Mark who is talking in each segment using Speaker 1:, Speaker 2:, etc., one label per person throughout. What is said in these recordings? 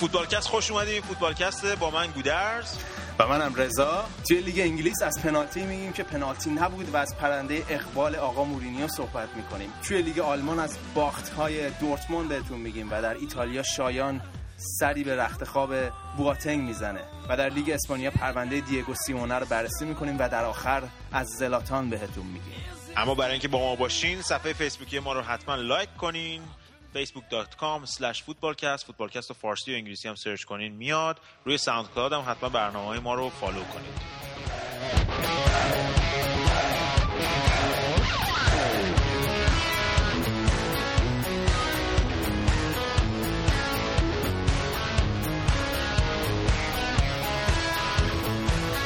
Speaker 1: فوتبالکست خوش اومدیم فوتبالکست با من گودرز.
Speaker 2: و منم رضا. توی لیگ انگلیس از پنالتی میگیم که پنالتی نبود و از پرنده اقبال آقا مورینیو صحبت می‌کنیم. توی لیگ آلمان از باخت های دورتموند بهتون میگیم و در ایتالیا شایان سری به رخت خواب بواتنگ می‌زنه. و در لیگ اسپانیا پرونده دیگو سیمونه رو بررسی می‌کنیم و در آخر از زلاتان بهتون میگیم.
Speaker 1: اما برای اینکه با ما باشین صفحه فیسبوکی ما رو حتما like کنین. facebook.com slash footballcast فوتبالکست و فارسی و انگلیسی هم search کنین. میاد. روی SoundCloud هم حتما برنامه های ما رو follow کنید.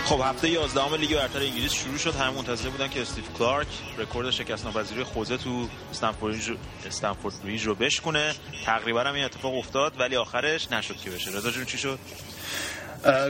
Speaker 1: خب هفته 11 لیگ برتر انگلیس شروع شد. هم منتظر بودن که استیو کلارک رکورد شکست ناپذیری خوزه تو استنفورد بریج رو بشکنه تقریبا هم این اتفاق افتاد ولی آخرش نشد که بشه. رضا جون چی شد؟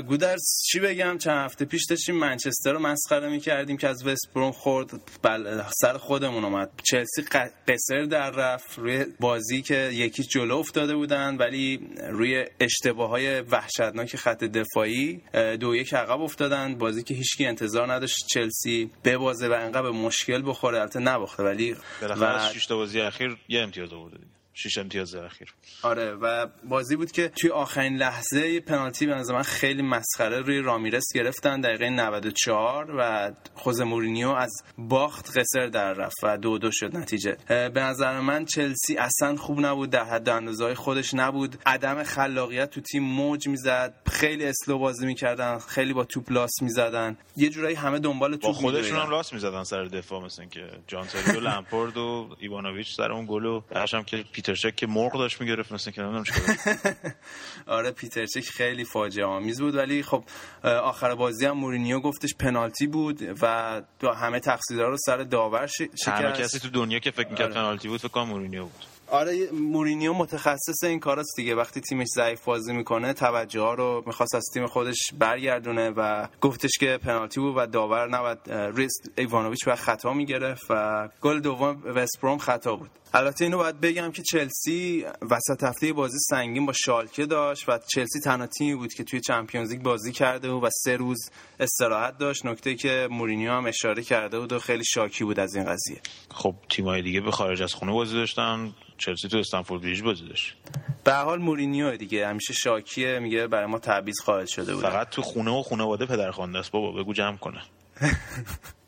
Speaker 2: گودرز چی بگم؟ چند هفته پیش داشتیم منچستر رو مسخره می‌کردیم که از وست بروم خورد. بل سر خودمون اومد. چلسی قصر در رفت. روی بازی که یکی جلو افتاده بودن ولی روی اشتباه های وحشتناک خط دفاعی دو یک عقب افتادن. بازی که هیچکی انتظار نداشت چلسی ببازه و انقدر به مشکل بخوره. البته نباخته ولی
Speaker 1: و... شش بازی اخیر یه امتیاز آورده شش امتیاز اخیر.
Speaker 2: آره و بازی بود که توی آخرین لحظه پنالتی به نظر من خیلی مسخره روی رامیرس گرفتن دقیقه 94 و خوز مورینیو از باخت قصر در رفت و دو دو شد نتیجه. به نظر من چلسی اصلا خوب نبود در حد اندازه خودش نبود. عدم خلاقیت تو تیم موج می‌زد خیلی اسلو بازی می‌کردن خیلی با توپ لاس می‌زدن. یه جورایی همه دنبال توپ
Speaker 1: خودشون هم لاس می‌زدن سر دفاع مثلا که جان و لمپارد و ایوانوویچ سر اون گل و که پیترچک که مرغ داشت می‌گرفت مثلا که نمی‌دونم
Speaker 2: آره پیترچک خیلی فاجعه آمیز بود. ولی خب آخر بازی هم مورینیو گفتش پنالتی بود و دو همه تقصیرها رو سر داور شکست.
Speaker 1: همه کسی تو دنیا که فکر می‌کرد آره. پنالتی بود فکر کنم مورینیو بود.
Speaker 2: آره مورینیو متخصص این کاراست دیگه. وقتی تیمش ضعیف بازی می‌کنه توجه ها رو می‌خواست از تیم خودش برگردونه و گفتش که پنالتی بود و داور نباید ریست ایوانوویچ و خطا می‌گرفت و گل دوم وستبروم خطا بود. البته اینو باید بگم که چلسی وسط هفته بازی سنگین با شالکه داشت و چلسی تنها تیمی بود که توی Champions League بازی کرده بود و سه روز استراحت داشت. نکته که مورینیو هم اشاره کرده بود و خیلی شاکی بود از این قضیه.
Speaker 1: خب تیمای دیگه به خارج از خونه بازی داشتن. چلسی تو استمفورد بریج بازی داشت.
Speaker 2: به حال مورینیو دیگه همیشه شاکیه میگه برای ما تعویض خواهد شده بود
Speaker 1: فقط تو خونه و خانواده پدرخوانده است. بابا بگو جمع کنه.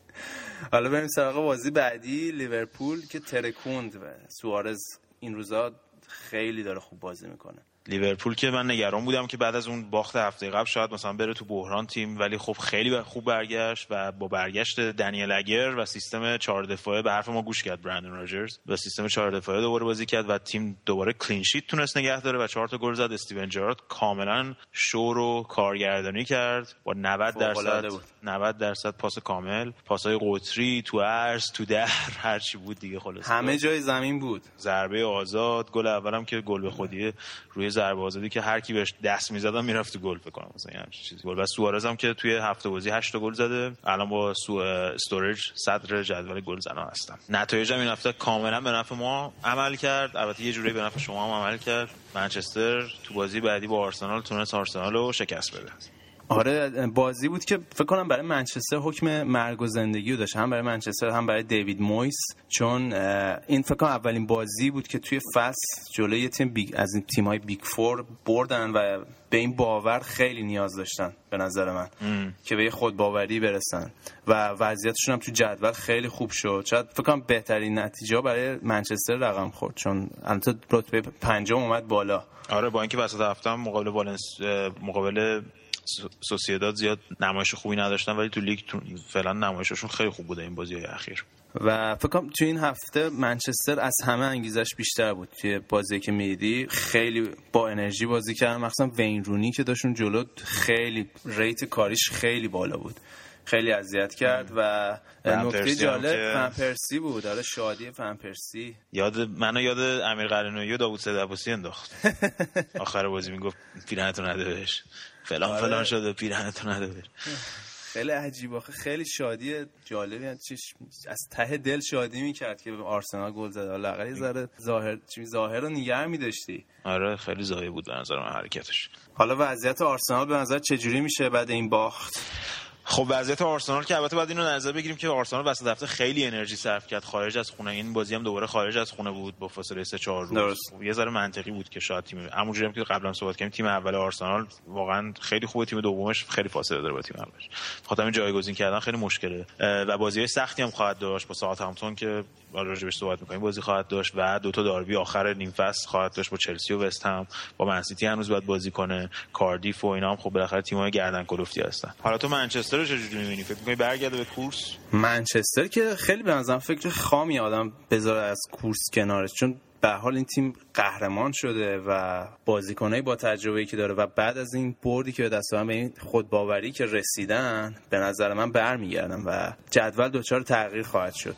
Speaker 2: حالا بریم سراغ بازی بعدی لیورپول که ترکوند و سوارز این روزا خیلی داره خوب بازی می‌کنه.
Speaker 1: لیورپول که من نگران بودم که بعد از اون باخت هفته قبل شاید مثلا بره تو بحران تیم ولی خب خیلی خوب برگشت و با برگشت دنیل اگر و سیستم چهار دفاعه به حرف ما گوش کرد برندن راجرز و سیستم چهار دفاعه دوباره بازی کرد و تیم دوباره کلین شیت تونست نگه داره و چهار تا گل زد. استیون جرارد کاملا شور و کارگردانی کرد. با 90 درصد 90 درصد پاس کامل پاسای قطری تو عرض تو در هر چی بود دیگه خلاص
Speaker 2: همه جای زمین بود.
Speaker 1: ضربه آزاد گل اولم که گل به خودی روی ضربه آزادی که هر کی بهش دست می‌زدن می‌رفت تو گل کنم. مثلا همین چیزی. گل. و سوارز هم که توی هفته بازی 8 گل زده. الان با سو استوریج صدر جدول گل زنا هستن. نتایج این هفته کاملا به نفع ما عمل کرد. البته یه جوری به نفع شما هم عمل کرد. منچستر تو بازی بعدی با آرسنال تونست آرسنال رو شکست بده.
Speaker 2: آره بازی بود که فکر کنم برای منچستر حکم مرگ و زندگی رو داشت. هم برای منچستر هم برای دیوید مویس. چون این فکر کنم اولین بازی بود که توی فصل جلوی تیم big از این تیم های big four بردن و به این باور خیلی نیاز داشتن به نظر من. که به خود باوری برسن. و وضعیتشون هم تو جدول خیلی خوب شد. شاید فکر کنم بهترین نتیجه برای منچستر رقم خورد. چون البته رتبه پنجم اومد بالا.
Speaker 1: آره با اینکه وسط هفته مقابل والنس مقابل سوسیداد زیاد نمایش خوبی نداشتن ولی تو لیگ فعلا نمایششون خیلی خوب بوده این بازی های اخیر.
Speaker 2: و فکر کنم تو این هفته منچستر از همه انگیزش بیشتر بود. توی بازی که میدی خیلی با انرژی بازی کردن. مخصوصا وین رونی که داشتون جلو خیلی ریت کاریش خیلی بالا بود. خیلی اذیت کرد و نکته جالب فن بود. داره شادی فن
Speaker 1: یاد منو یاد امیر قرنویی و داوود سید انداخت. آخر بازی می‌گفت پیرنتو نده بهش. فلان آره. فلان شده پیرهنتو نده
Speaker 2: خیلی عجیب. خیلی شادی جالبی از ته دل شادی می‌کرد که به آرسنال گل زد. لاغری ذره ظاهر چی ظاهر رو نگه می‌داشتی.
Speaker 1: آره خیلی زایی بود به نظر من حرکتش.
Speaker 2: حالا وضعیت آرسنال به نظر چجوری میشه بعد این باخت؟
Speaker 1: خب وضعیت آرسنال که البته باید اینو نظر بگیریم که آرسنال وسط هفته خیلی انرژی صرف کرد. خارج از خونه این بازی هم دوباره خارج از خونه بود با فاصله 3 4 روز. خب یه ذره منطقی بود که شاید تیم همونجوری هم که قبلا صحبت کردیم تیم اول آرسنال واقعا خیلی خوبه تیم دومش خیلی فاصله داره با تیم اولش. خاطر همین جایگزین کردن خیلی مشکله. و بازی سختی هم خواهد داشت با ساعت همتون که راجبش صحبت می‌کنیم. بازی خواهد داشت و دو تا داربی آخر نیم فصل خواهد داشت با چلسی و وست هم. با منسیتی هنوز باید بازی کنه. کاردیف و اینا هم خب بالاخره تیم‌های گردن کلفتی هستن. حالا تو منچستر رو چجوری می‌بینی؟ فکر می‌کنی برگرده به کورس؟
Speaker 2: منچستر که خیلی به نظرم فکر خامی آدم بذاره از کورس کنارش. چون به حال این تیم قهرمان شده و بازیکنایی با تجربه‌ای که داره و بعد از این بردی که به دست به این خودباوری که رسیدن به نظر من برمیگردن و جدول دچار تغییر خواهد شد.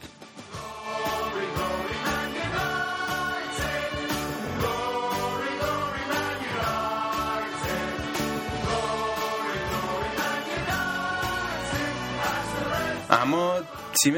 Speaker 2: اما تیم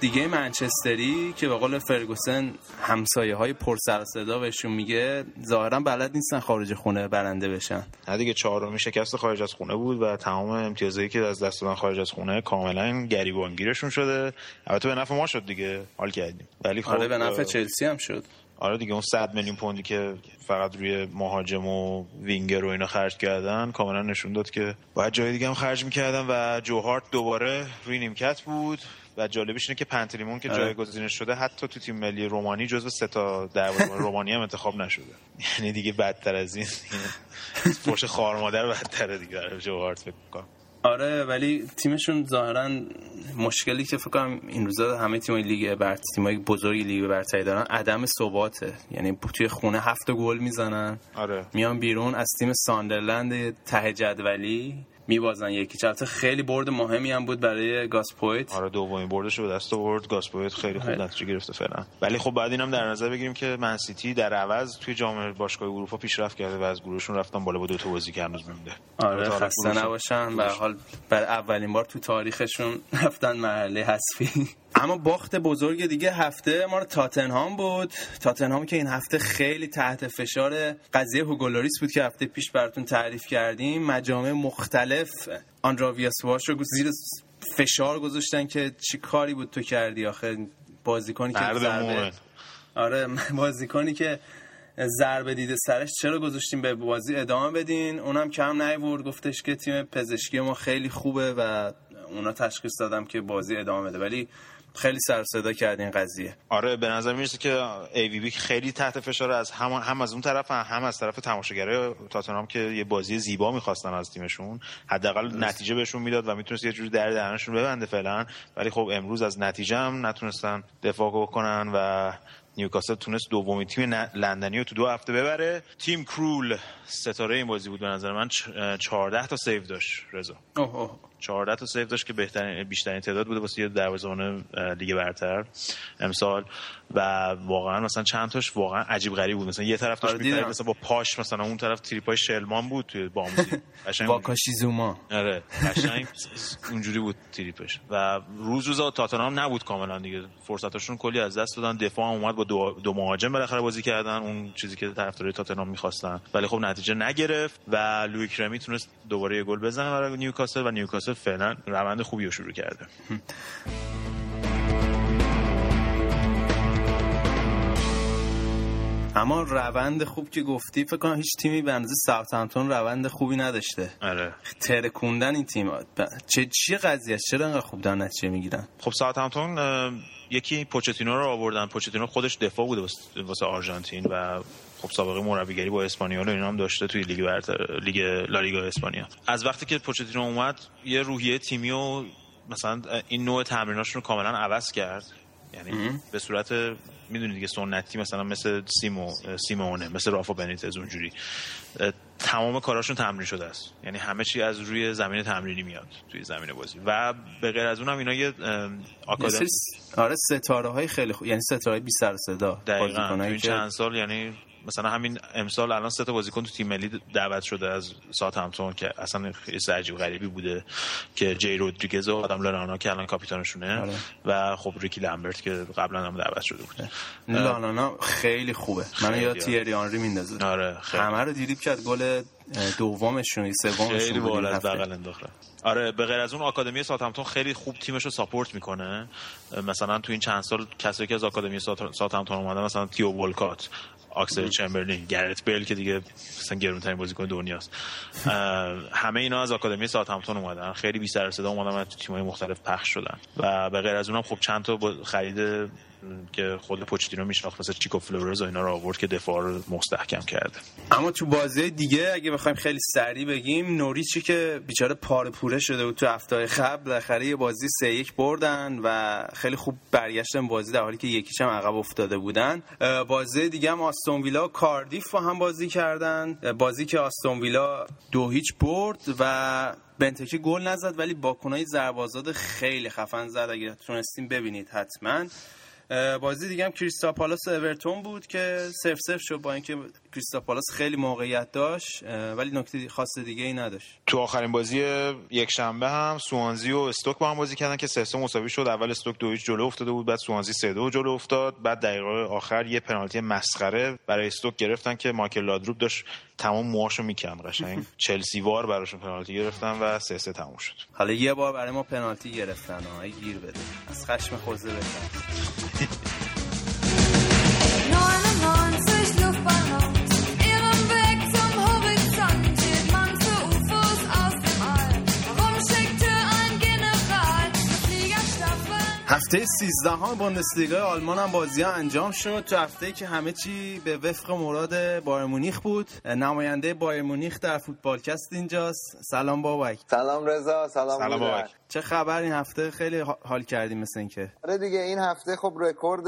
Speaker 2: دیگه منچستری که به قول فرگوسن همسایه های پر سر صدا بهشون میگه ظاهرا بلد نیستن خارج خونه برنده بشن.
Speaker 1: نه دیگه چهارمی شکست خارج از خونه بود و تمام امتیازایی که از دست دادن خارج از خونه کاملا گریبانگیرشون شده. البته به نفع ما شد دیگه حال کردیم.
Speaker 2: ولی خب آره به نفع چلسی هم شد.
Speaker 1: آره دیگه اون 100 میلیون پوندی که فقط روی مهاجم و وینگر و اینا خرج کردن کاملا نشون داد که باید جای دیگه هم خرج می‌کردن و جوهارت دوباره روی نیمکت بود و جالبش اینه که پنتریمون که آره. جایگزینش شده حتی تو تیم ملی رومانی جزو سه تا دروازه‌بان رومانی هم انتخاب نشده. یعنی دیگه بدتر از این. فرش خار مادر بدتره دیگه جوهارت فکر کنم
Speaker 2: آره ولی تیمشون ظاهرا مشکلی که فکر کنم این روزا همه تیمای لیگ برتر تیمای بزرگی لیگ برتری دارن عدم ثباته. یعنی توی خونه هفت گل می‌زنن.
Speaker 1: آره.
Speaker 2: میان بیرون از تیم ساندرلند ته جدولی. میبازن یکی. البته خیلی برد مهمی هم بود برای گاس پویت.
Speaker 1: آره دومین بردش رو دست آورد. گاس پویت خیلی خوب نتیجه گرفته فعلا. ولی خب بعد اینم در نظر بگیریم که منسیتی در عوض توی جام باشگاه اروپا پیشرفت کرده و از گروهشون رفتن بالا با دو تا بازی که هنوز مونده.
Speaker 2: آره خسته نباشن. به حال بر اولین بار تو تاریخشون رفتن مرحله حذفی. اما باخت بزرگ دیگه هفته ما رو تاتنهام بود. تاتنهام که این هفته خیلی تحت فشار قضیه هوگولوریس بود که هفته پیش براتون تعریف کردیم. مجامع مختلف آنراویاسواش رو زیر فشار گذاشتن که چی کاری بود تو کردی آخه؟ بازیکنی که ضربه آره بازیکنی که ضربه دیده سرش چرا گذاشتیم به بازی ادامه بدین؟ اونم کم نیورد. گفتش که تیم پزشکی ما خیلی خوبه و اونا تشخیص دادم که بازی ادامه بده. ولی خیلی سر صدا کرد این قضیه.
Speaker 1: آره به نظر می‌رسه که ای وی بی خیلی تحت فشار از هم, هم از اون طرف هم از طرف تماشاگرای تاتنهام که یه بازی زیبا می‌خواستن از تیمشون. حداقل نتیجه بهشون می‌داد و می‌تونست یه جوری در دهنشون ببنده فعلا. ولی خب امروز از نتیجه هم نتونستن دفاع کنن و نیوکاسل تونست دومین تیم لندنی رو تو دو هفته ببره. تیم کرول ستاره این بازی بود به نظر من 14 تا save داشت رضا. 14 تا save داشت که بهترین بیشترین تعداد بوده واسه یه دروازه‌بان لیگ برتر امسال. و واقعا مثلا چند تاش واقعا عجیب غریب بود. مثلا یه طرف داشت آره مثلا با پاش مثلا اون طرف تریپای شلمان بود توی بامزی
Speaker 2: قشنگ واکاشیزوما
Speaker 1: آره قشنگ اونجوری بود تریپش. و روز روز تاتنهام نبود کاملا دیگه. فرصتاشون کلی از دست دادن. دفاع اومد با دو, دو مهاجم بالاخره بازی کردن. اون چیزی که طرفدارای تاتنهام می‌خواستن. ولی خب نتیجه نگرفت و لویک رمی تونست دوباره یه گل بزنه برای نیوکاسل و نیوکاسل فعلا روند خوبی رو شروع کرده.
Speaker 2: اما روند خوب که گفتی فکر کنم هیچ تیمی به اندازه ساوثهمپتون روند خوبی نداشته.
Speaker 1: آره.
Speaker 2: ترکوندن این تیم. چه چی قضیه چرا انقدر خوب دارن نتیجه می‌گیرن؟
Speaker 1: خب ساوثهمپتون یکی پوچتینو رو آوردن. پوچتینو خودش دفاع بوده واسه آرژانتین و خب سابقه مربیگری با اسپانیول اینا هم داشته توی لیگ برتر لیگ لالیگا اسپانیا. از وقتی که پوچتینو اومد یه روحیه تیمی و مثلا این نوع تمریناشون رو کاملا عوض کرد. یعنی به صورت می‌دونی دیگه سنتی مثلا مثل سیمو سیمونه مثل رافا بنیتز اونجوری. تمام کاراشون تمرین شده است. یعنی همه چی از روی زمین تمرینی میاد توی زمین بازی. و به غیر از اونم اینا یه
Speaker 2: آکادمی آره ستاره های خیلی خوب یعنی ستاره بی سر صدا
Speaker 1: دقیقاً. چند سال یعنی مثلا همین امسال الان سه تا بازیکن تو تیم ملی دعوت شده از همتون که اصلا خیلی عجیب غریبی بوده که جی رودریگز و آدم لانا که الان کاپیتانشونه آره. و خب ریکی لامبرت که قبلا هم دعوت شده بود.
Speaker 2: لانا خیلی خوبه. من یا تیری آنری میندازه.
Speaker 1: آره
Speaker 2: همه رو دیریب کرد گل دومشون سومشون
Speaker 1: خیلی بالا از بغل انداخته. آره به غیر از اون آکادمی ساوثهمپتون خیلی خوب تیمش رو support می‌کنه. مثلا تو این چند سال کسایی که از آکادمی ساوثهمپتون اومدن مثلا تئو ولکات. آکسل چمبرلین گرت بیل که دیگه مثلا گرون ترین بازیکن دنیاست. همه اینا از آکادمی ساوثهمپتون اومدن. خیلی بی سر صدا اومدن و تو تیم‌های مختلف پخش شدن. و به غیر از اونم خب چند تا خرید که خود پوچتینو میشناخت مثل چیکو فلورز و اینا رو آورد که دفاع رو مستحکم کرده.
Speaker 2: اما تو بازی دیگه اگه بخوایم خیلی سریع بگیم نوریچی که بیچاره پاره پوره شده بود تو هفته قبل بالاخره بازی سه یک بردن و خیلی خوب برگشتن بازی در حالی که یکیش هم عقب افتاده بودن. بازی دیگه هم آستون ویلا کاردیف با هم بازی کردن. بازی که آستون ویلا دو هیچ برد و بنتکه گل نزد ولی باکنای زربازاد خیلی خفن زد. اگه تونستیم ببینید حتما. بازی دیگه هم کریستا پالاس اورتون بود که سف سف شد با اینکه کریستا پالاس خیلی موقعیت داشت ولی نکته خاص دیگه ای نداشت.
Speaker 1: تو آخرین بازی یک شنبه هم سوانزی و استوک با هم بازی کردن که سه مساوی شد. اول استوک دو جلو افتاده بود بعد سوانزی سه دو جلو افتاد بعد دقیقه آخر یه پنالتی مسخره برای استوک گرفتن که مایکل لادروب داشت تمام موهاشو می‌کند قشنگ. چلسی وار براشون پنالتی گرفتن و سه سه تموم شد.
Speaker 2: حالا یه بار برای ما پنالتی گرفتن ها گیر بده. از خشم خوزه بکن هفته 13 ها بوندسلیگا آلمان هم بازی ها انجام شد. تو هفته که همه چی به وفق مراد بایر مونیخ بود. نماینده بایر مونیخ در فوتبالکست اینجاست. سلام بابک.
Speaker 3: سلام رضا سلام,
Speaker 1: سلام بابک.
Speaker 2: چه خبر این هفته؟ خیلی حال کردیم مثل اینکه.
Speaker 3: آره دیگه این هفته خب رکورد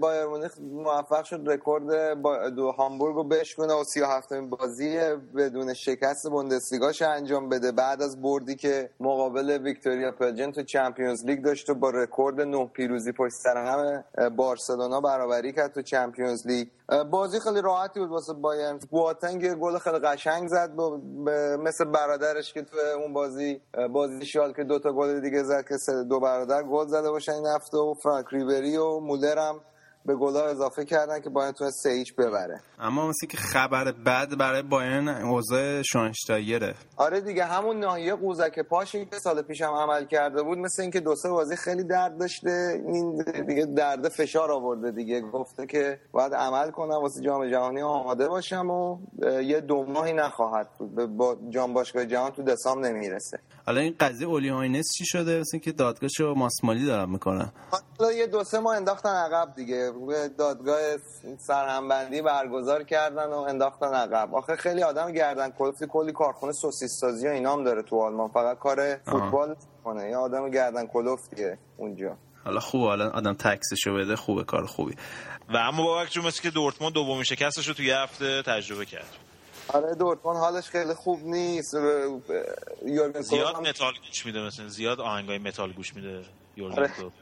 Speaker 3: بایر مونیخ موفق شد. رکورد با دو هامبورگ رو بشکنه و 37 بازی بدون شکست بوندسلیگاش انجام بده. بعد از بردی که مقابل ویکتوریا پلزن تو Champions League داشت و با رکورد نه پیروزی پشت سر هم بارسلونا برابری کرد تو Champions League. بازی خیلی راحتی بود واسه بایرن. بواتنگ گل خیلی قشنگ زد مثل برادرش که تو اون بازی بازی شال که دوتا گل دیگه زد که دو برادر گل زده باشن این هفته و فرانک ریبری و مولر هم به گلا اضافه کردن که بایرن تونست سه هیچ ببره.
Speaker 2: اما مثل که خبر بد برای بایرن اوضاع شونشتایره
Speaker 3: آره دیگه همون ناحیه قوزک پاشی که سال پیش هم عمل کرده بود مثل اینکه دو سه بازی خیلی درد داشته. این دیگه درد فشار آورده دیگه. گفته که باید عمل کنم واسه جام جهانی آماده باشم و یه دو ماهی نخواهد بود. با جام باشگاه جهان تو دسامبر نمی‌رسه.
Speaker 2: حالا این قضیه اولی هاینس چی شده؟ مثل که دادگاهشو ماسمالی دارن می‌کنن.
Speaker 3: حالا یه دو سه ماه انداختن عقب دیگه. دادگاه سرهمبندی برگزار کردن و انداختن عقب. آخه خیلی آدم گردن کلفتی کلی کارخونه سوسیس سازی و اینام داره تو آلمان. فقط کار فوتبال کنه یا آدم گردن کلفتیه اونجا.
Speaker 2: حالا خوب حالا آدم تکسشو بده خوبه. کار خوبی.
Speaker 1: و اما بابک جون مثل که دورتموند دومین شکستش رو توی یه هفته تجربه کرد.
Speaker 3: آره دورتموند حالش خیلی خوب نیست
Speaker 1: یورگن زیاد متال گوش میده مثلا زیاد آهنگای متال گوش میده یورگن آره. کلوب.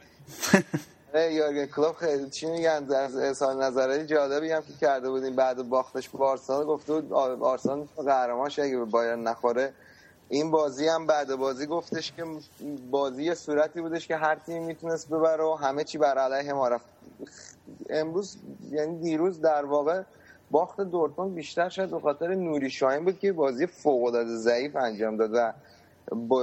Speaker 3: یورگن کلوب خیلی چی میگن؟ اظهار نظر جالبی هم که کرده بودیم. بعد باختش به آرسنال گفته بود آرسنال قهرمان اگه به بایرن نخوره. این بازی هم بعد بازی گفتش که بازی صورتی بودش که هر تیم می‌تونست ببره و همه چی بر علیه ما رفت. امروز یعنی دیروز در واقع باخت دورتموند بیشتر شد به خاطر نوری شاهین بود که بازی فوق العاده ضعیف انجام داد و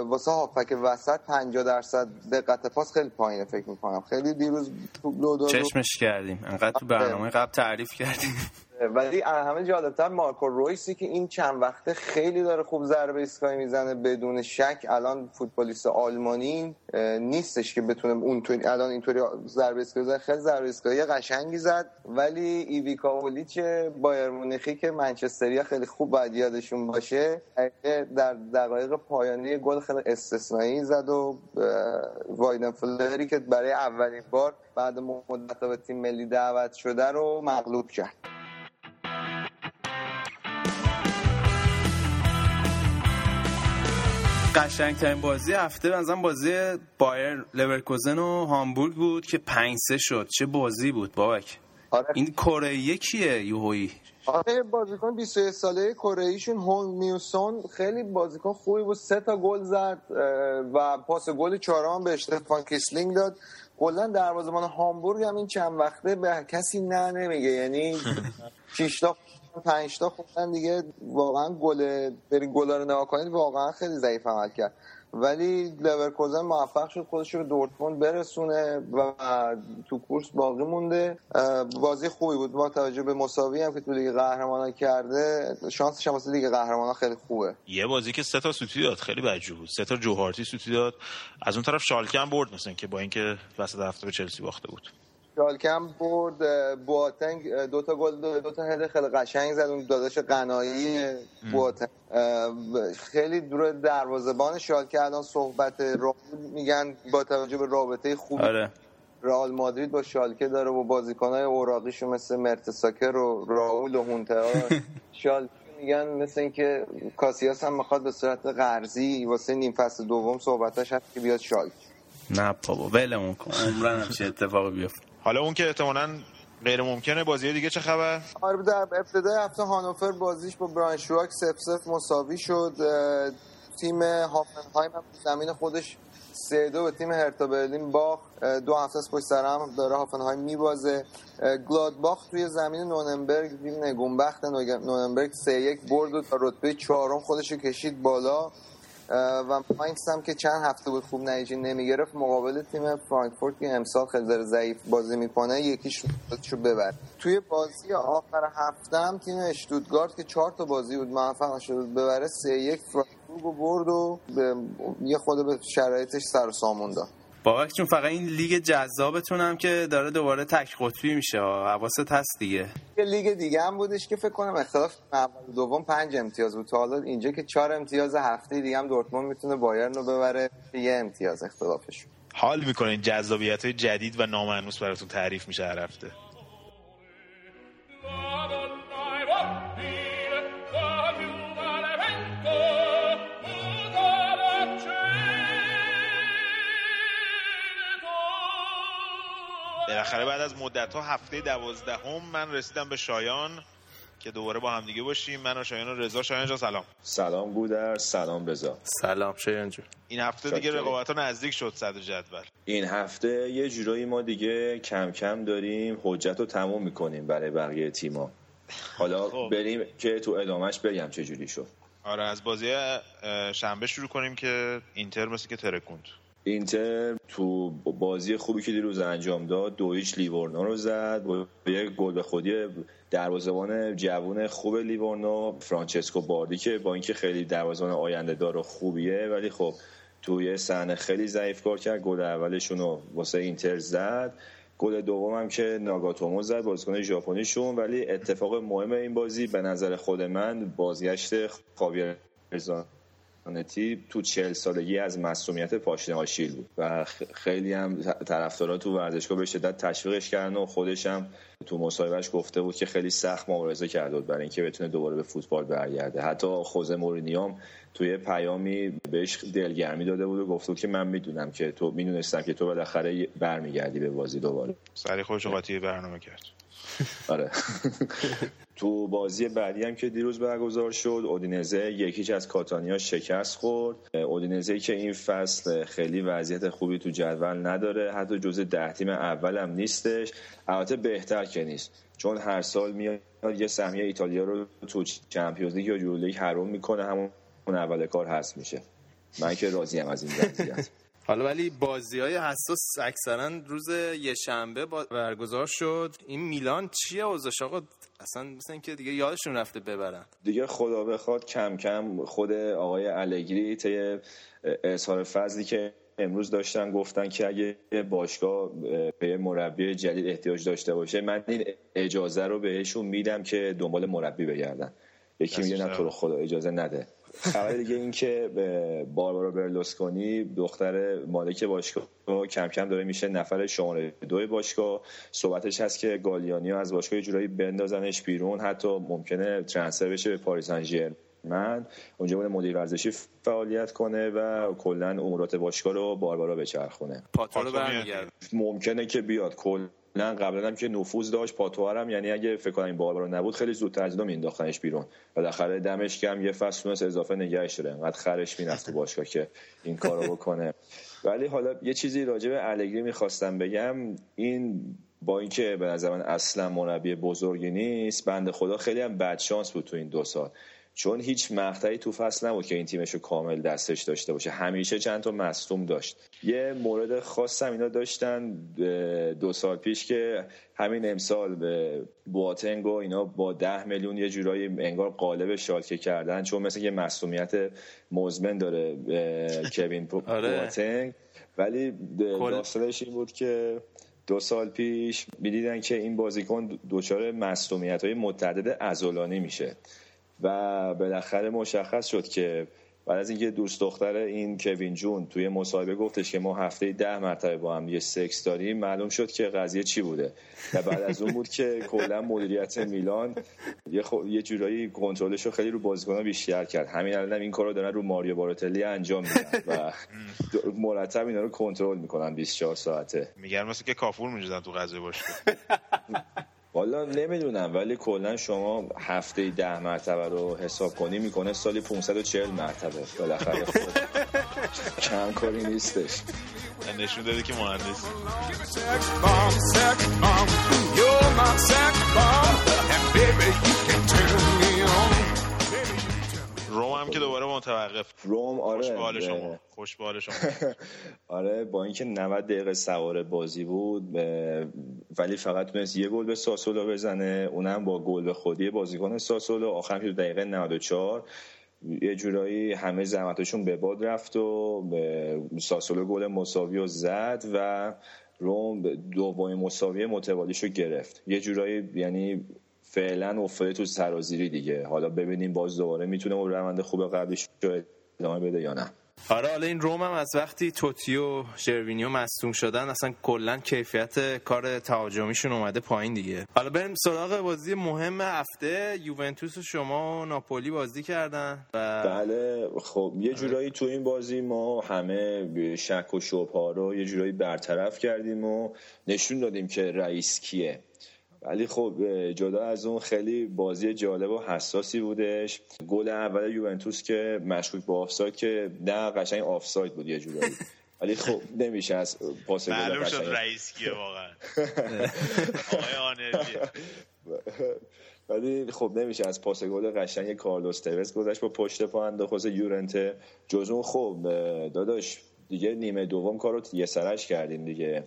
Speaker 3: واسه هافک وسط 50 درصد دقت پاس خیلی پایینه فکر می‌کنم. خیلی دیروز
Speaker 2: دو چشمش کردیم. انقدر تو برنامه قبل تعریف کردیم.
Speaker 3: ولی همه جالبتر مارکو رویسی که این چند وقته خیلی داره خوب ضربه ایستگاهی می‌زنه بدون شک. الان فوتبالیست آلمانی نیستش که بتونه اونطوری الان اینطوری ضربه ایستگاهی بزنه خیلی ضربه ایستگاهی قشنگی زد. ولی ایویکا اولیچ بایر مونیخی که منچستریا خیلی خوب باید یادشون باشه در دقایق پایانی گل خیلی استثنایی زد و وایدن که برای اولین بار بعد مدت به تیم ملی دعوت شده رو مغلوب کرد.
Speaker 2: قشنگترین بازی هفته بنظرم بازی بایر لورکوزن و هامبورگ بود که 5 سه شد. چه بازی بود بابک. آره. این کره کیه یوهویی؟
Speaker 3: آره بازیکن 21 ساله. کره ایشون هیونگ مین سون. خیلی بازیکن خوبی بود. سه تا گل زد و پاس گل چهارم به اشتفان کیسلینگ داد. کلا دروازه‌بان هامبورگ هم این چند وقته به کسی نه نمیگه. یعنی 6 5 تا خوندن دیگه واقعا گل برین گلا رو نگاه کنید واقعا خیلی ضعیف عمل کرد. ولی لورکوزن موفق شد خودش رو دورتموند برسونه و تو کورس باقی مونده. بازی خوبی بود. با توجه به مساوی هم که تو لیگ قهرمانان کرده شانسش هم واسه لیگ قهرمانان خیلی خوبه.
Speaker 1: یه بازی که سه تا سوتی داد خیلی بجو بود. سه تا جو هارتی سوتی داد. از اون طرف شالکه هم برد مثلا که با اینکه وسط هفته به چلسی باخته بود.
Speaker 3: شالکم برد بواتنگ دو تا گل دو تا هد خیلی قشنگ زد اون داداش قنایی بواتنگ. خیلی دور دروازه‌بان شالکه الان صحبت رو میگن با توجه به رابطه خوب
Speaker 2: آره.
Speaker 3: رئال مادرید با شالکه داره و بازیکن‌های اوراقیشو مثل مرتساکر و راول و هونترا شالکه میگن مثل اینکه کاسیاس هم می‌خواد به صورت قرضی واسه نیم فصل دوم صحبتش هست که بیاد شالکه.
Speaker 2: نه بابا ولمون کن. عمرن چه اتفاقی بیفته.
Speaker 1: حالا اون که احتمالاً غیر ممکنه بازی دیگه چه خبر؟
Speaker 3: آره در ابتدای هفته هانوفر بازیش با براینشواک سف سف مساوی شد. تیم هافنهایم هم زمین خودش سه دو به تیم هرتا برلین باخ دو هفته از پشت سر هم داره هافنهایم میبازه. گلادباخ توی زمین نوننبرگ تیم نگونبخت نوننبرگ سه یک برد و تا رتبه چهارم خودش کشید بالا. و ماینکس هم که چند هفته بود خوب نتیجه نمی‌گرفت مقابل تیم فرانکفورت که امسال خیلی داره ضعیف بازی می‌کنه یکیش رو ببر توی بازی آخر هفته هم تیم اشتوتگارت که چهار تا بازی بود موفق شد ببره سه یک فرانکفورت برد و یه خورده به شرایطش سر سامون داد.
Speaker 2: بابک جون فقط این لیگ جذابتون هم که داره دوباره تک قطبی میشه. حواست هست دیگه.
Speaker 3: یه لیگ دیگه هم بودش که فکر کنم اختلاف اول دوم پنج امتیاز بود. تا حالا اینجا که چهار امتیاز هفته دیگه هم دورتموند می‌تونه بایرن رو ببره یه امتیاز اختلافش.
Speaker 1: حال می‌کنه جذابیت های جدید و نامنوس براتون تعریف میشه هر هفته. بالاخره بعد از مدت ها هفته دوازدهم من رسیدم به شایان که دوباره با هم دیگه باشیم. من و شایان و رضا. شایان جان سلام.
Speaker 4: سلام گودر سلام رضا.
Speaker 2: سلام شایان جان
Speaker 1: این هفته دیگه رقابت ها نزدیک شد صد جدول.
Speaker 4: این هفته یه جورایی ما دیگه کم کم داریم حجت رو تموم می‌کنیم برای بقیه تیما حالا خب. بریم که تو ادامهش بگم چه جوری شد.
Speaker 1: آره از بازی شنبه شروع کنیم که اینتر مثل که ترکوند.
Speaker 4: اینتر تو بازی خوبی که دیروز انجام داد دویچ لیورنو رو زد با یک گل به خودی دروازه‌بان جوون خوب لیورنو فرانچسکو باردی که با اینکه خیلی دروازه‌بان آینده دار و خوبیه ولی خب توی صحنه خیلی ضعیف کار کرد. گل اولشون رو واسه اینتر زد. گل دوم که ناگاتومو زد بازیکن ژاپنیشون. ولی اتفاق مهم این بازی به نظر خود من بازگشت خاویر نتی تو چهل سالگی از مسئولیت پاشنه آشیل بود و خیلی هم طرفدارا تو ورزشگاه به شدت تشویقش کردن و خودش هم تو مصاحبهش گفته بود که خیلی سخت مبارزه کرده بود برای اینکه بتونه دوباره به فوتبال برگرده. حتی خوزه مورینیوم توی پیامی بهش دلگرمی داده بود و گفته بود که من می‌دونم که تو می‌دونستم که تو بالاخره برمیگردی به بازی دوباره.
Speaker 1: سری خودش قاطی برنامه کرد.
Speaker 4: آره. تو بازی بعدی هم که دیروز برگزار شد اودینزه یکیچ از کاتانیا شکست خورد. اودینزه که این فصل خیلی وضعیت خوبی تو جدول نداره حتی جزء ده تیم اول هم نیستش. البته بهتر که نیست. چون هر سال میاد یه سهمیه ایتالیا رو تو چمپیونز لیگ یا یورولیگ حروم می‌کنه. همون اول کار هست میشه. من که راضی از این وضعیت.
Speaker 2: حالا ولی بازی های حساس اکثرا روز یه شنبه برگزار شد. این میلان چیه اوزش آقا اصلا مثل اینکه دیگه یادشون رفته ببرن.
Speaker 4: دیگه خدا بخواد کم کم خود آقای الگری طی اظهار فضلی که امروز داشتن گفتن که اگه باشگاه به مربی جدید احتیاج داشته باشه من این اجازه رو بهشون میدم که دنبال مربی بگردن. یکی میگه نه تو رو خدا اجازه نده. خبر دیگه این که باربارا برلوسکونی دختر مالک باشگاه کم کم داره میشه نفر شماره دو باشگاه. صحبتش هست که گالیانی از باشگاه جورایی بندازنش بیرون. حتی ممکنه ترانسفر بشه به پاریس سن من اونجا بود مدیر ورزشی فعالیت کنه و کلا امورات باشگاه رو باربارا بچرخونه
Speaker 2: پاتو رو ممکنه که بیاد.
Speaker 4: کلا نه قبلا هم که نفوذ داشت پاتوار هم یعنی اگه فکر کنم این باربرا نبود خیلی زودتر از این مینداختنش بیرون. بالاخره دمش کم یه فصل تونست اضافه نگهش داره. انقدر خرش می‌رفت تو باشگاه که این کارو بکنه. ولی حالا یه چیزی راجع به الگری می‌خواستم بگم. این با اینکه به نظر من اصلا مربی بزرگی نیست بنده خدا خیلی هم بد شانس بود تو این دو سال. چون هیچ مقطعی تو فصل نبود که این تیمش رو کامل دستش داشته باشه. همیشه چند تا مصدوم داشت. یه مورد خاص هم اینا داشتن دو سال پیش که همین امسال به بواتنگ و اینا با ده میلیون یه جورایی انگار قالب شالکه کردن. چون مثل یه مصومیت مزمن داره کوین آره. بواتنگ. ولی داستانش این بود که دو سال پیش می‌دیدن که این بازیکن دچار مصومیت های متعدد ازولانی میشه. و بالاخره مشخص شد که بعد از اینکه دوست دختر این کوین جون توی مصاحبه گفتش که ما هفته ده مرتبه با هم یه سکس داریم معلوم شد که قضیه چی بوده. و بعد از اون بود که کلا مدیریت میلان یه, خو... یه جورایی کنترلش رو خیلی رو بازیکن‌ها بیشتر کرد. همین الان این کارو دارن رو ماریو باراتلی انجام میدن و مرتب اینا رو کنترل می‌کنن 24 ساعته.
Speaker 1: میگن مثل که کافور میجدن تو غذا باشه
Speaker 4: والا نمی‌دونم ولی کلا شما هفته ده مرتبه رو حساب کنی می‌کنه سالی 540 مرتبه بالاخره. خود کم کاری نیستش.
Speaker 1: نشون داده که مهندس هم که دوباره متوقف.
Speaker 4: روم آره
Speaker 1: خوش به شما خوش به شما.
Speaker 4: آره با اینکه 90 دقیقه سوار بازی بود ولی فقط تونست یه گل به ساسولو بزنه. اونم با گل خودی بازیکن ساسولو. آخر که دقیقه 94 یه جورایی همه زحمتشون به باد رفت و به ساسولو گل مساوی و زد و روم دومین مساوی متوالیشو گرفت. یه جورایی یعنی فعلا افتاده تو سرازیری دیگه. حالا ببینیم باز دوباره می‌تونه اون روند خوب قبلش رو ادامه بده یا نه.
Speaker 2: آره حالا این روم هم از وقتی توتی و ژروینیو مصدوم شدن اصلا کلا کیفیت کار تهاجمیشون اومده پایین دیگه. حالا بریم سراغ بازی مهم هفته. یوونتوس و شما و ناپولی بازی کردن
Speaker 4: و... بله خب یه جورایی تو این بازی ما همه شک و شبها رو یه جورایی برطرف کردیم و نشون دادیم که رئیس کیه. ولی خب جدا از اون خیلی بازی جالب و حساسی بودش. گل اول یوونتوس که مشکوک به آفساید که نه قشنگ آفساید بود یه جورایی. ولی خب نمیشه از پاس
Speaker 1: گل معلوم شد رئیس کیه واقعا. آقای
Speaker 4: ولی خب نمیشه از پاس گل قشنگ کارلوس توز گذشت با پشت پا انداخت یورنته. جز اون خب داداش دیگه نیمه دوم کارو یه سرش کردیم دیگه.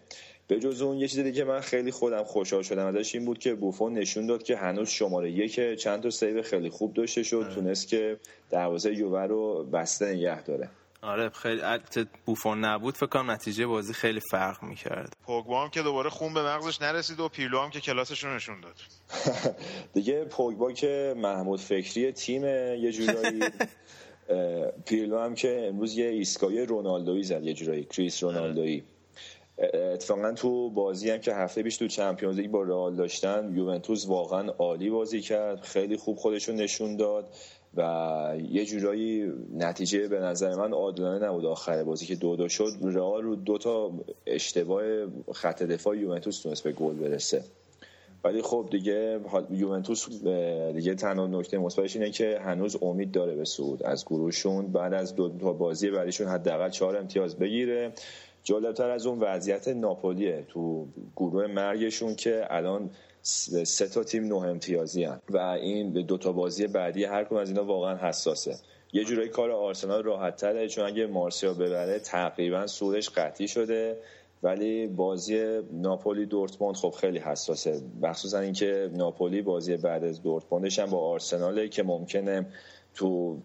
Speaker 4: به جز اون یه چیز دیگه من خیلی خودم خوشحال شدم ازش این بود که بوفون نشون داد که هنوز شماره یک چند تا سیو خیلی خوب داشته شد. آره. تونست که دروازه یووه رو بسته نگه داره.
Speaker 2: آره خیلی بوفون نبود. فکر کنم نتیجه بازی خیلی فرق می‌کرد.
Speaker 1: پوگبا هم که دوباره خون به مغزش نرسید و پیرلو هم که کلاسش رو نشون داد.
Speaker 4: دیگه پوگبا که محمود فکری تیم یه جورایی پیرلو هم که امروز یه ایستگاهی رونالدویی زد یه جورایی کریس رونالدویی. اتفاقا تو بازی هم که هفته پیش تو چمپیونز لیگ با رئال داشتن یوونتوس واقعا عالی بازی کرد خیلی خوب خودشون نشون داد و یه جورایی نتیجه به نظر من عادلانه نبود آخر بازی که دو دو شد. رئال رو دو تا اشتباه خط دفاع یوونتوس تونست به گل برسه. ولی خب دیگه یوونتوس دیگه تنها نکته مثبتش اینه که هنوز امید داره به صعود از گروهشون. بعد از دو تا بازی بعدیشون حداقل چهار امتیاز بگیره. جالبتر از اون وضعیت ناپولیه تو گروه مرگشون که الان سه تا تیم نه امتیازی هن. و این دو تا بازی بعدی هر کدوم از اینا واقعا حساسه. یه جورایی کار آرسنال راحت تره چون اگه مارسیا ببره تقریبا سودش قطعی شده. ولی بازی ناپولی دورتموند خب خیلی حساسه. مخصوصا اینکه ناپولی بازی بعد از دورتموندش هم با آرسناله که ممکنه تو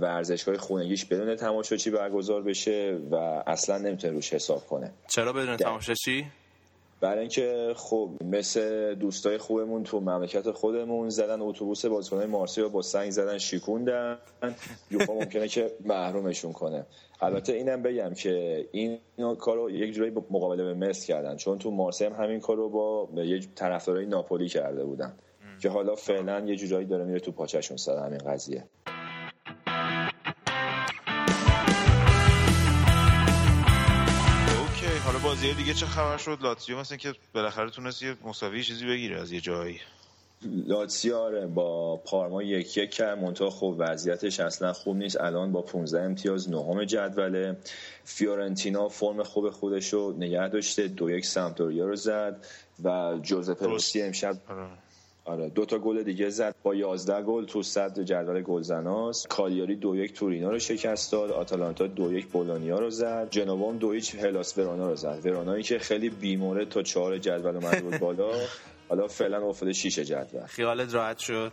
Speaker 4: ورزشگاه خونگیش بدون تماشاچی برگزار بشه و اصلا نمی‌تونه روش حساب کنه.
Speaker 2: چرا بدون تماشاچی؟
Speaker 4: برای اینکه خب مثل دوستای خوبمون تو مملکت خودمون زدن اتوبوس بازیکنان مارسی رو با سنگ زدن شیکوندن. یوفا ممکنه که محرومشون کنه. البته اینم بگم که این کارو یک جورایی مقابله به مصر کردن. چون تو مارسی هم همین کارو با یک طرفدارای ناپولی کرده بودن. که حالا فعلا یه جورایی داره میره تو پاچشون سر همین قضیه.
Speaker 1: بازی دیگه چه خبر شد؟ لاتزیو مثلا که بالاخره تونست یه مساوی چیزی بگیره از یه جایی.
Speaker 4: لاتزیو آره با پارما یک یک کرد. منتها خب وضعیتش اصلا خوب نیست. الان با 15 امتیاز نهم جدوله. فیورنتینا فرم خوب خودش رو نگه داشته. دو یک سمتوریا رو زد و جوزپه روسی امشب آره. آره دو تا گل دیگه زد. با 11 گل تو صد جدول گلزناست. کالیاری دو یک تورینا رو شکست داد. آتالانتا دو یک بولونیا رو زد. جنوام دو هیچ هلاس ورونا رو زد. ورونایی که خیلی بیمورد تا چهار جدول اومد بود بالا. حالا فعلا افتاده شیش جدول.
Speaker 2: خیالت راحت شد؟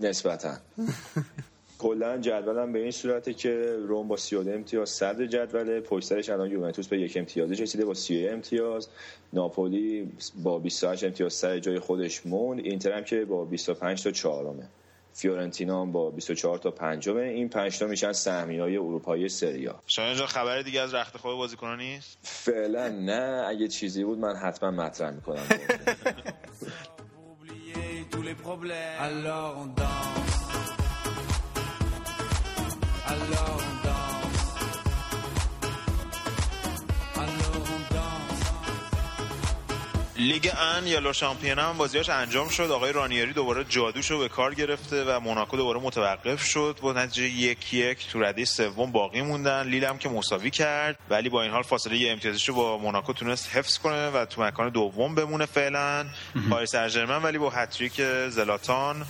Speaker 4: نسبتا. کلا جدولم به این صورته که روم با 32 امتیاز صدر جدوله پشت الان یوونتوس به یک امتیازی رسیده با 31 امتیاز. ناپولی با 28 امتیاز سر جای خودش موند. اینتر هم که با 25 تا چهارمه. فیورنتینا هم با 24 تا پنجمه. این پنج تا میشن سهمیه‌های اروپایی سریا
Speaker 1: شما اینجا خبر دیگه از رخت خواب بازیکنان نیست؟
Speaker 4: فعلا نه. اگه چیزی بود من حتما مطرح می‌کنم.
Speaker 1: Ligue 1 یا Le Championnat هم بازیاش انجام شد. آقای رانیری دوباره جادوشو به کار گرفته و موناکو دوباره متوقف شد. با نتیجه یک یک تو رده سوم باقی موندن. لیل هم که مساوی کرد. ولی با این حال فاصله یه امتیازش رو با موناکو تونست حفظ کنه و تو مکان دوم بمونه فعلا. پاریس سن ژرمن ولی با هتریک زلاتان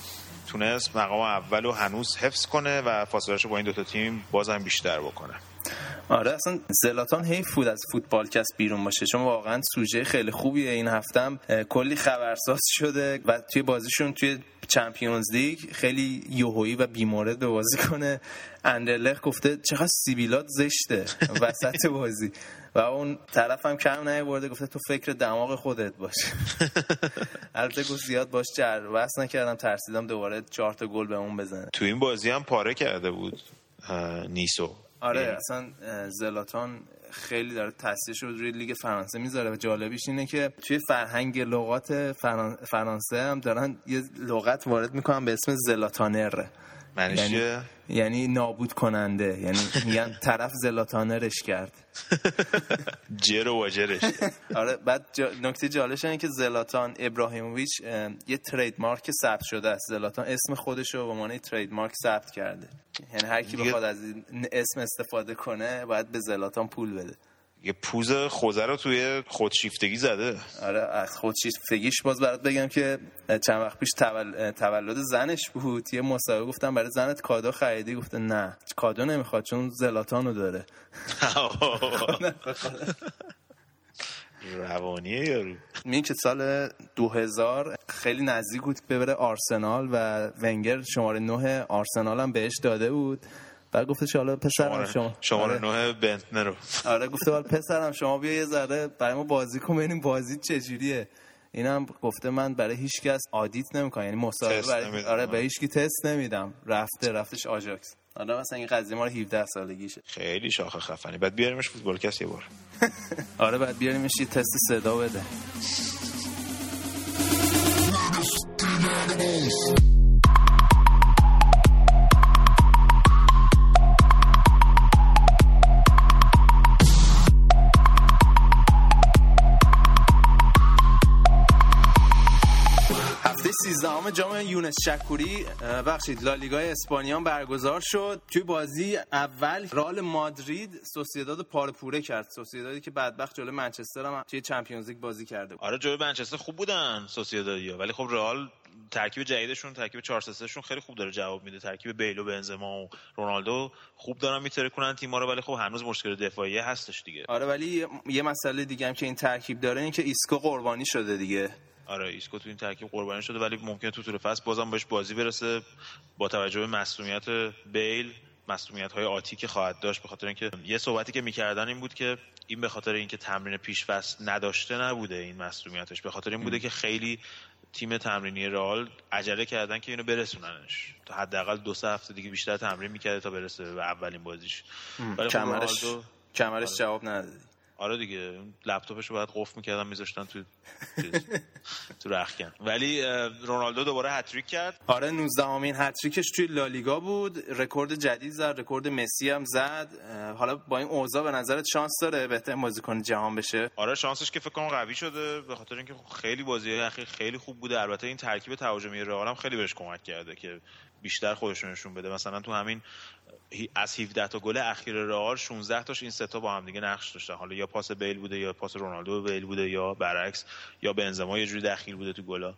Speaker 1: تونست مقام اول رو هنوز حفظ کنه و فاصلهش با این دوتا تیم بازم بیشتر بکنه.
Speaker 2: آره اصلا زلاتان حیف بود از فوتبال کس بیرون باشه. چون واقعا سوژه خیلی خوبیه این هفتم. کلی خبرساز شده و توی بازیشون توی چمپیونز لیگ خیلی یوهویی و بیمورد به بازی کنه. اندرلخ گفته چقدر سیبیلات زشته وسط بازی. و اون طرف هم کم نیورده گفته تو فکر دماغ خودت باش. البته گفت زیاد باش جر وصل نکردم ترسیدم دوباره چهار تا گل به اون بزنه.
Speaker 1: تو این بازی هم پاره کرده بود نیسو.
Speaker 2: آره. یعنی اصلا زلاتان خیلی داره تاثیرش رو روی لیگ فرانسه می‌ذاره و جالبیش اینه که توی فرهنگ لغات فرانسه هم دارن یه لغت وارد می‌کنن به اسم زلاتانر.
Speaker 1: یعنی,
Speaker 2: یعنی نابود کننده. یعنی میگن طرف زلاتانرش کرد.
Speaker 1: جر و جرش
Speaker 2: آره بعد جا... نکته جالبش اینه که زلاتان ابراهیموویچ یه ترید مارک ثبت شده است. زلاتان اسم خودش رو به معنی ترید مارک ثبت کرده. یعنی هر کی بخواد از این اسم استفاده کنه باید به زلاتان پول بده.
Speaker 1: یه پوز خوزه رو توی خودشیفتگی زده.
Speaker 2: آره از خودشیفتگیش باز برات بگم که چند وقت پیش تولد زنش بود. یه مسابقه گفتم برای زنت کادو خریدی؟ گفته نه. کادو نمی‌خواد چون زلاتانو داره.
Speaker 1: روانیه یارو.
Speaker 2: می که سال 2000 خیلی نزدیک بود ببره آرسنال و ونگر شماره 9 آرسنال هم بهش داده بود. بعد گفته حالا پسرم شما.
Speaker 1: شماره آره. 9 بنتنر رو.
Speaker 2: آره گفته حالا پسرم شما بیا یه ذره برای ما بازی کن ببینیم بازی چجوریه اینم گفته من برای هیچ کس آدیت نمی‌کنم یعنی مسابقه برای آره به هیچ کی تست نمیدم. رفته رفتش آژاکس. حالا مثلا این قضیه ما رو 17 سالگیشه.
Speaker 1: خیلی شاخه خفنی. بعد بیاریمش فوتبال کس یه بار.
Speaker 2: آره بعد بیاریمش یه تست صدا بده. جام یونس شکوری بخشید لالیگای اسپانیا برگزار شد. توی بازی اول رئال مادرید سوسیداد پاره کرد. سوسیدادی که بدبخت جلوی منچستر هم توی Champions League بازی کرده بود.
Speaker 1: آره جلوی منچستر خوب بودن سوسیدادیا ولی خب رئال ترکیب جدیدشون ترکیب 4 3 شون خیلی خوب داره جواب میده. ترکیب بیل و بنزما و رونالدو خوب دارن می‌ترکونن تیم‌ها رو ولی خب هنوز مشکل دفاعی هستش دیگه.
Speaker 2: آره ولی یه مسئله دیگه هم که این ترکیب داره این که ایسکو قربانی شده دیگه.
Speaker 1: آره ایسکو تو این ترکیب قربانی شده ولی ممکنه تو طول فصل بازم بهش بازی برسه. با توجه به مصدومیت بیل مصدومیت های آتی که خواهد داشت به خاطر اینکه یه صحبتی که می‌کردن این بود که این به خاطر اینکه تمرین پیش فصل نداشته نبوده این مصدومیتش. به خاطر این بوده که خیلی تیم تمرینی رئال عجله کردن که اینو برسوننش. تا حداقل دو سه هفته دیگه بیشتر تمرین می‌کرده تا برسه به اولین بازیش.
Speaker 2: خب کمرش کمرش آره. جواب ندادی
Speaker 1: آره دیگه لپتاپش رو باید قفل می‌کردن میذاشتن تو تو رخکن ولی رونالدو دوباره هتریک کرد.
Speaker 2: آره 19 امین هتریکش توی لالیگا بود. رکورد جدید زد رکورد مسی هم زد. حالا با این اوضاع به نظرت شانس داره بهترین بازیکن جهان بشه؟
Speaker 1: آره شانسش که فکر کنم قوی شده. به خاطر اینکه خیلی بازی اخیر خیلی خوب بوده. البته این ترکیب تهاجمی رئال هم خیلی بهش کمک کرده که بیشتر خودشون نشون بده. مثلا تو همین از 17 تا گل اخیر رئال 16 تاش این ستا با هم دیگه نقش داشتن. حالا یا پاس بیل بوده یا پاس رونالدو بیل بوده یا برعکس یا بنزما یه جوری دخیل بوده تو گلا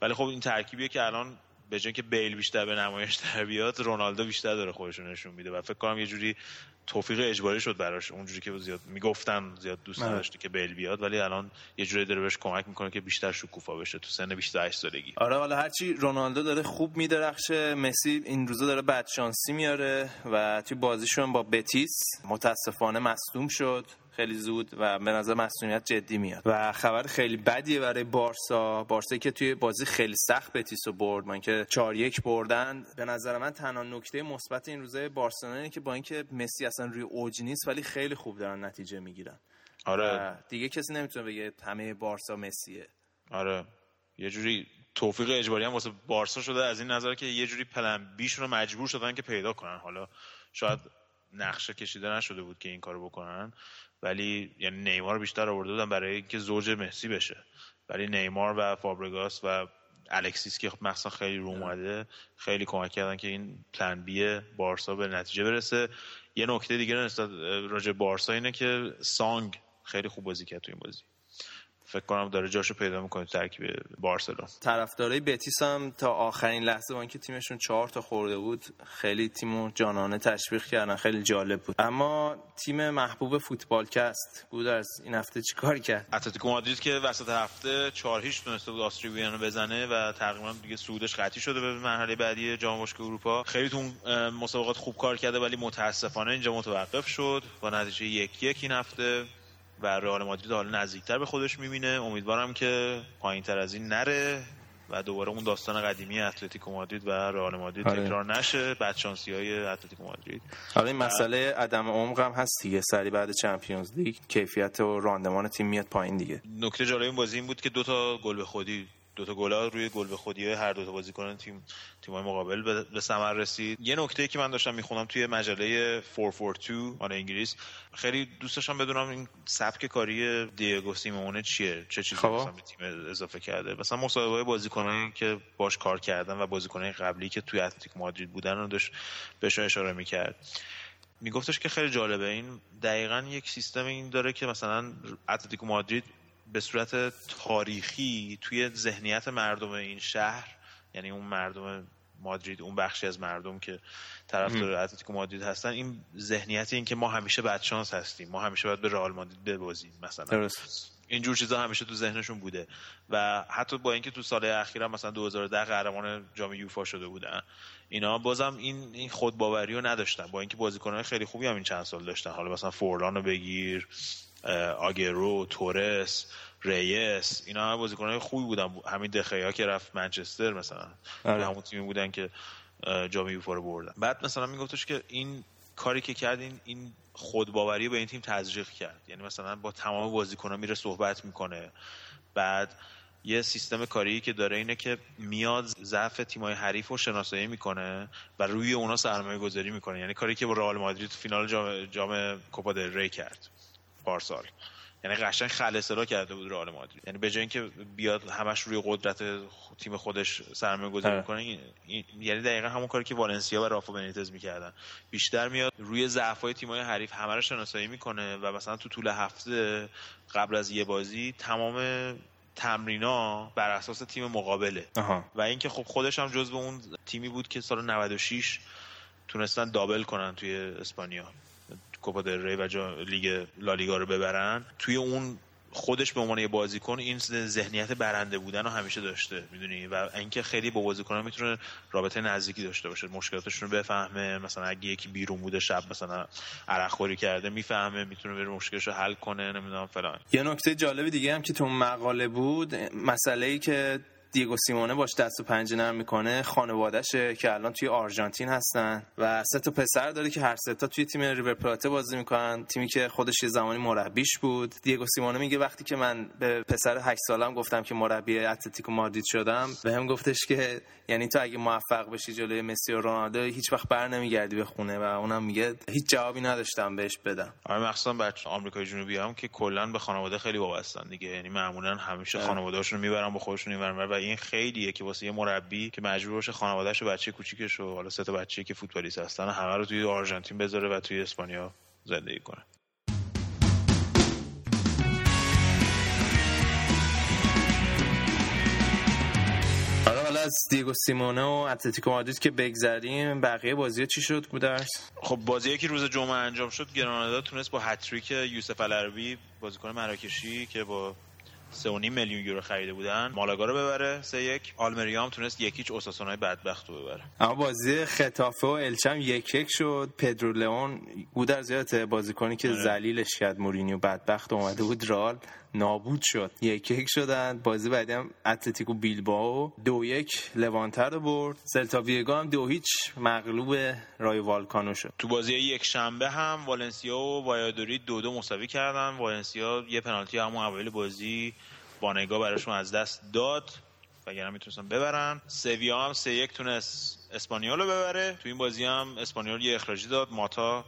Speaker 1: ولی خب این ترکیبیه که الان به جای که بیل بیشتر به نمایش در بیاد رونالدو بیشتر داره خودش نشون میده. و فکر کنم یه جوری توفیق اجباری شد براش. اونجوری که زیاد می‌گفتن زیاد دوست آره. نداشته که بیل بیاد ولی الان یه جوری داره بهش کمک می‌کنه که بیشتر شکوفا بشه. تو سن 28 سالگی.
Speaker 2: آره حالا هرچی رونالدو داره خوب میدرخشه. مسی این روزا داره بد شانسی میاره و توی بازیشون با بتیس متاسفانه مصدوم شد. خیلی زود و به نظر مسئولیت جدی میاد. و خبر خیلی بدیه برای بارسا. بارسایی که توی بازی خیلی سخت بتیس و برد من که 4 1 بردن. به نظر من تنها نکته مثبت این روزه بارسلونا که با اینکه مسی اصلا روی اوج نیست ولی خیلی خوب دارن نتیجه می‌گیرن.
Speaker 1: آره.
Speaker 2: دیگه کسی نمی‌تونه بگه همه بارسا مسیه.
Speaker 1: آره. یه جوری توفیق اجباری هم واسه بارسا شده. از این نظر که یه جوری پلن بیش رو مجبور شدن که پیدا کنن. حالا شاید نقشه کشیده نشده بود که این کارو بکنن. ولی یعنی نیمار بیشتر آورده بودن برای اینکه زوج مسی بشه. ولی نیمار و فابرگاس و الکسیس که مثلا خیلی رو اومده خیلی کمک کردن که این پلن بی بارسا به نتیجه برسه. یه نکته دیگه راجع بارسا اینه که سانگ خیلی خوب بازی کرد تو این بازی. فکر کنم داره جاشو پیدا می‌کنه ترکیب بارسلون
Speaker 2: طرفدارای بتیس هم تا آخرین لحظه با اینکه تیمشون چهار تا خورده بود خیلی تیمو جانانه تشویق کردن خیلی جالب بود. اما تیم محبوب فوتبالکست بود از این هفته چیکار کرد؟
Speaker 1: اتلتیکو مادرید که وسط هفته 4 هیچ تونسته بود آستری بزنه و تقریبا دیگه سودش قطعی شده به مرحله بعدی جام باشگاه اروپا. خیلی تو مسابقات خوب کار کرده ولی متاسفانه اینجا متوقف شد. با نتیجه یک یک این هفته و رئال مادرید حالا نزدیکتر به خودش می‌بینه. امیدوارم که پایین تر از این نره و دوباره اون داستان قدیمی اتلتیکو مادرید و رئال مادرید آره. تکرار نشه. بدشانسی های اتلتیکو مادرید.
Speaker 2: حالا این مسئله عدم عمق هم هست دیگه. سری بعد چمپیونز لیگ کیفیت و راندمان تیم میاد پایین دیگه.
Speaker 1: نکته جالب این بازی این بود که دو تا گل به خودی دو تا گل روی گل به خودی هر دو تا بازیکن تیم تیمای مقابل به ثمر رسید. یه نکته که من داشتم می‌خونم توی مجله 442 آن انگلیس خیلی دوست داشتم بدونم این سبک کاری دیگو سیمونه چیه؟ چه چیزی خب. مثلا به تیم اضافه کرده؟ مثلا مصاحبه بازیکنایی که باش کار کردن و بازیکنای قبلی که توی اتلتیک مادرید بودن رو داشت بهش اشاره می‌کرد. میگفتش که خیلی جالبه این دقیقا یک سیستم این داره که مثلا اتلتیکو مادرید به صورت تاریخی توی ذهنیت مردم این شهر یعنی اون مردم مادرید اون بخشی از مردم که طرفدار اتلتیکو مادرید هستن این ذهنیت این که ما همیشه بدشانس هستیم ما همیشه باید به رئال مادرید ببازیم مثلا.
Speaker 2: درست.
Speaker 1: اینجور چیزا همیشه تو ذهنشون بوده. و حتی با اینکه تو سال اخیر مثلا 2010 قهرمان جام یوفا شده بودن اینا بازم این این خودباوری رو نداشتن. با اینکه بازیکنان خیلی خوبی هم این چند سال داشتن. حالا مثلا فورلان رو بگیر آگرو تورس ریس اینا هم بازیکنهای خوبی بودن. همین دخیا که رفت منچستر مثلا. آره. همون تیمی بودن که جام یوفا رو بردن. بعد مثلا میگفتش که این کاری که کرد این این خودباوری به این تیم تزریق کرد. یعنی مثلا با تمام بازیکن‌ها میره صحبت می‌کنه. بعد یه سیستم کاری که داره اینه که میاد ضعف تیمای حریف رو شناسایی می‌کنه و روی اونا سرمایه گذاری می‌کنه. یعنی کاری که با رئال مادرید فینال جام جام کوپا دل ری کرد. پارسال. یعنی قشنگ خلصرا کرده بود رئال مادرید. یعنی به جای اینکه بیاد همش روی قدرت تیم خودش سرمایه گذاری آره. کنه یعنی دقیقا همون کاری که والنسیا و رافا بنیتز می‌کردن. بیشتر میاد روی ضعف‌های تیم‌های حریف همه رو شناسایی می‌کنه و مثلا تو طول هفته قبل از یه بازی تمام تمرینا بر اساس تیم مقابله. و اینکه خب خودش هم جزو اون تیمی بود که سال 96 تونستن دابل کنن توی اسپانیا. کوپا دل ری و لیگ لالیگا رو ببرن. توی اون خودش به عنوان یه بازیکن این ذهنیت برنده بودن رو همیشه داشته می‌دونی؟ و اینکه خیلی با بازیکن‌ها می‌تونه رابطه نزدیکی داشته باشه مشکلاتشون رو بفهمه مثلا اگه یکی بیرون بوده شب مثلا عرق خوری کرده می‌فهمه می‌تونه بره مشکلش رو حل کنه نمی‌دونم فلان.
Speaker 2: یه نکته جالبی دیگه هم که تو مقاله بود مسئله ای که دیگو سیمونه باش دست و پنجه نرم می‌کنه. خانوادهشه که الان توی آرژانتین هستن و سه تا پسر داره که هر سه تا توی تیم ریور پلاته بازی می‌کنن. تیمی که خودش یه زمانی مربیش بود. دیگو سیمونه میگه وقتی که من به پسر 8 سالم گفتم که مربی اتلتیکو مادرید شدم بهم گفتش که یعنی تو اگه موفق بشی جلوی مسی و رونالدو هیچ وقت بر نمیگردی به خونه و اونم میگه هیچ جوابی نداشتم بهش بدم.
Speaker 1: آره مخصوصا بچه آمریکای جنوبی هم که کلا به خانواده خیلی وابستن دیگه. یعنی معمولا همیشه آره. خانواده‌هاشون می‌برن با خودشون می‌برن و این خیلیه که واسه یه مربی که مجبور باشه خانواده‌اش و بچه کوچیکش و حالا سه تا بچه‌ای که فوتبالیست هستن همه رو توی آرژانتین بذاره و توی اسپانیا زندگی کنه.
Speaker 2: از دیگو سیمونه و اتلتیکو مادرید که بگذریم بقیه بازی چی شد بودرس
Speaker 1: خب بازی که روز جمعه انجام شد گرانادا تونست با هتریک یوسف العربی بازیکن مراکشی که با 3.5 میلیون یورو خریده بودن. مالاگا رو ببره. سه یک. آلمریا هم تونست یکیچ اوساسونای بدبخت رو ببره.
Speaker 2: اما بازی خطافه و الچم یک یک شد. پدرو لئون گودر زیادت بازیکنی که آره. ذلیلش کرد مورینیو. بدبخت اومده بود رال نابود شد. یک یک شدن. بازی بعدی هم اتلتیکو بیلباو دو یک لوانته رو برد. سلتا ویگو هم دو هیچ مغلوب رایو وایکانو شد.
Speaker 1: تو بازی یک شنبه هم والنسیا و وایادولید دو دو مساوی کردن. والنسیا یه پنالتی همون اول بازی بانگا براشون از دست داد. وگرنه می‌تونستن ببرن. سویا هم سه یک تونست اسپانیول رو ببره. تو این بازی هم اسپانیول یه اخراجی داد. ماتا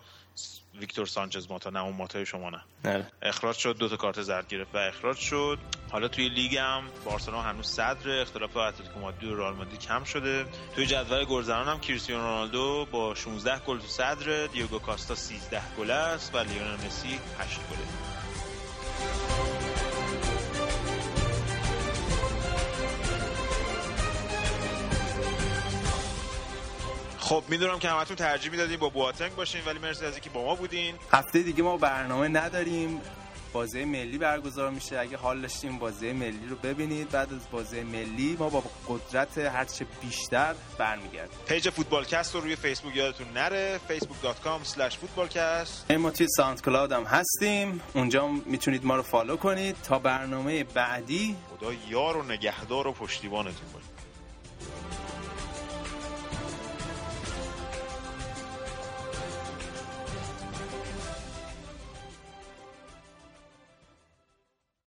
Speaker 1: ویکتور سانچز ماتا نه اون ماتای شما نه.
Speaker 2: نه.
Speaker 1: اخراج شد دو تا کارت زرد گرفت و اخراج شد. حالا توی لیگ هم بارسلونا هنوز صدر اختلاف اتلتیکو مادرید و رئال مادرید کم شده. توی جدول گلزنان هم کریستیانو رونالدو با 16 گل تو صدر دیوگو کاستا 13 گل است و لیونل مسی 8 گله. خب می‌دونم که همتون ترجیح می‌دادین با بواتنگ باشین ولی مرسی از اینکه با ما بودین.
Speaker 2: هفته دیگه ما برنامه نداریم. بازی ملی برگزار میشه. اگه حال داشتیم بازی ملی رو ببینید. بعد از بازی ملی ما با قدرت هرچه بیشتر برمیگردیم.
Speaker 1: page فوتبالکست رو روی فیسبوک یادتون نره. facebook.com فوتبالکست
Speaker 2: ما توی SoundCloud هم هستیم. اونجا می‌تونید ما رو follow کنید. تا برنامه بعدی.
Speaker 1: خدا یار و نگهدار و پشتیبانتون باشه.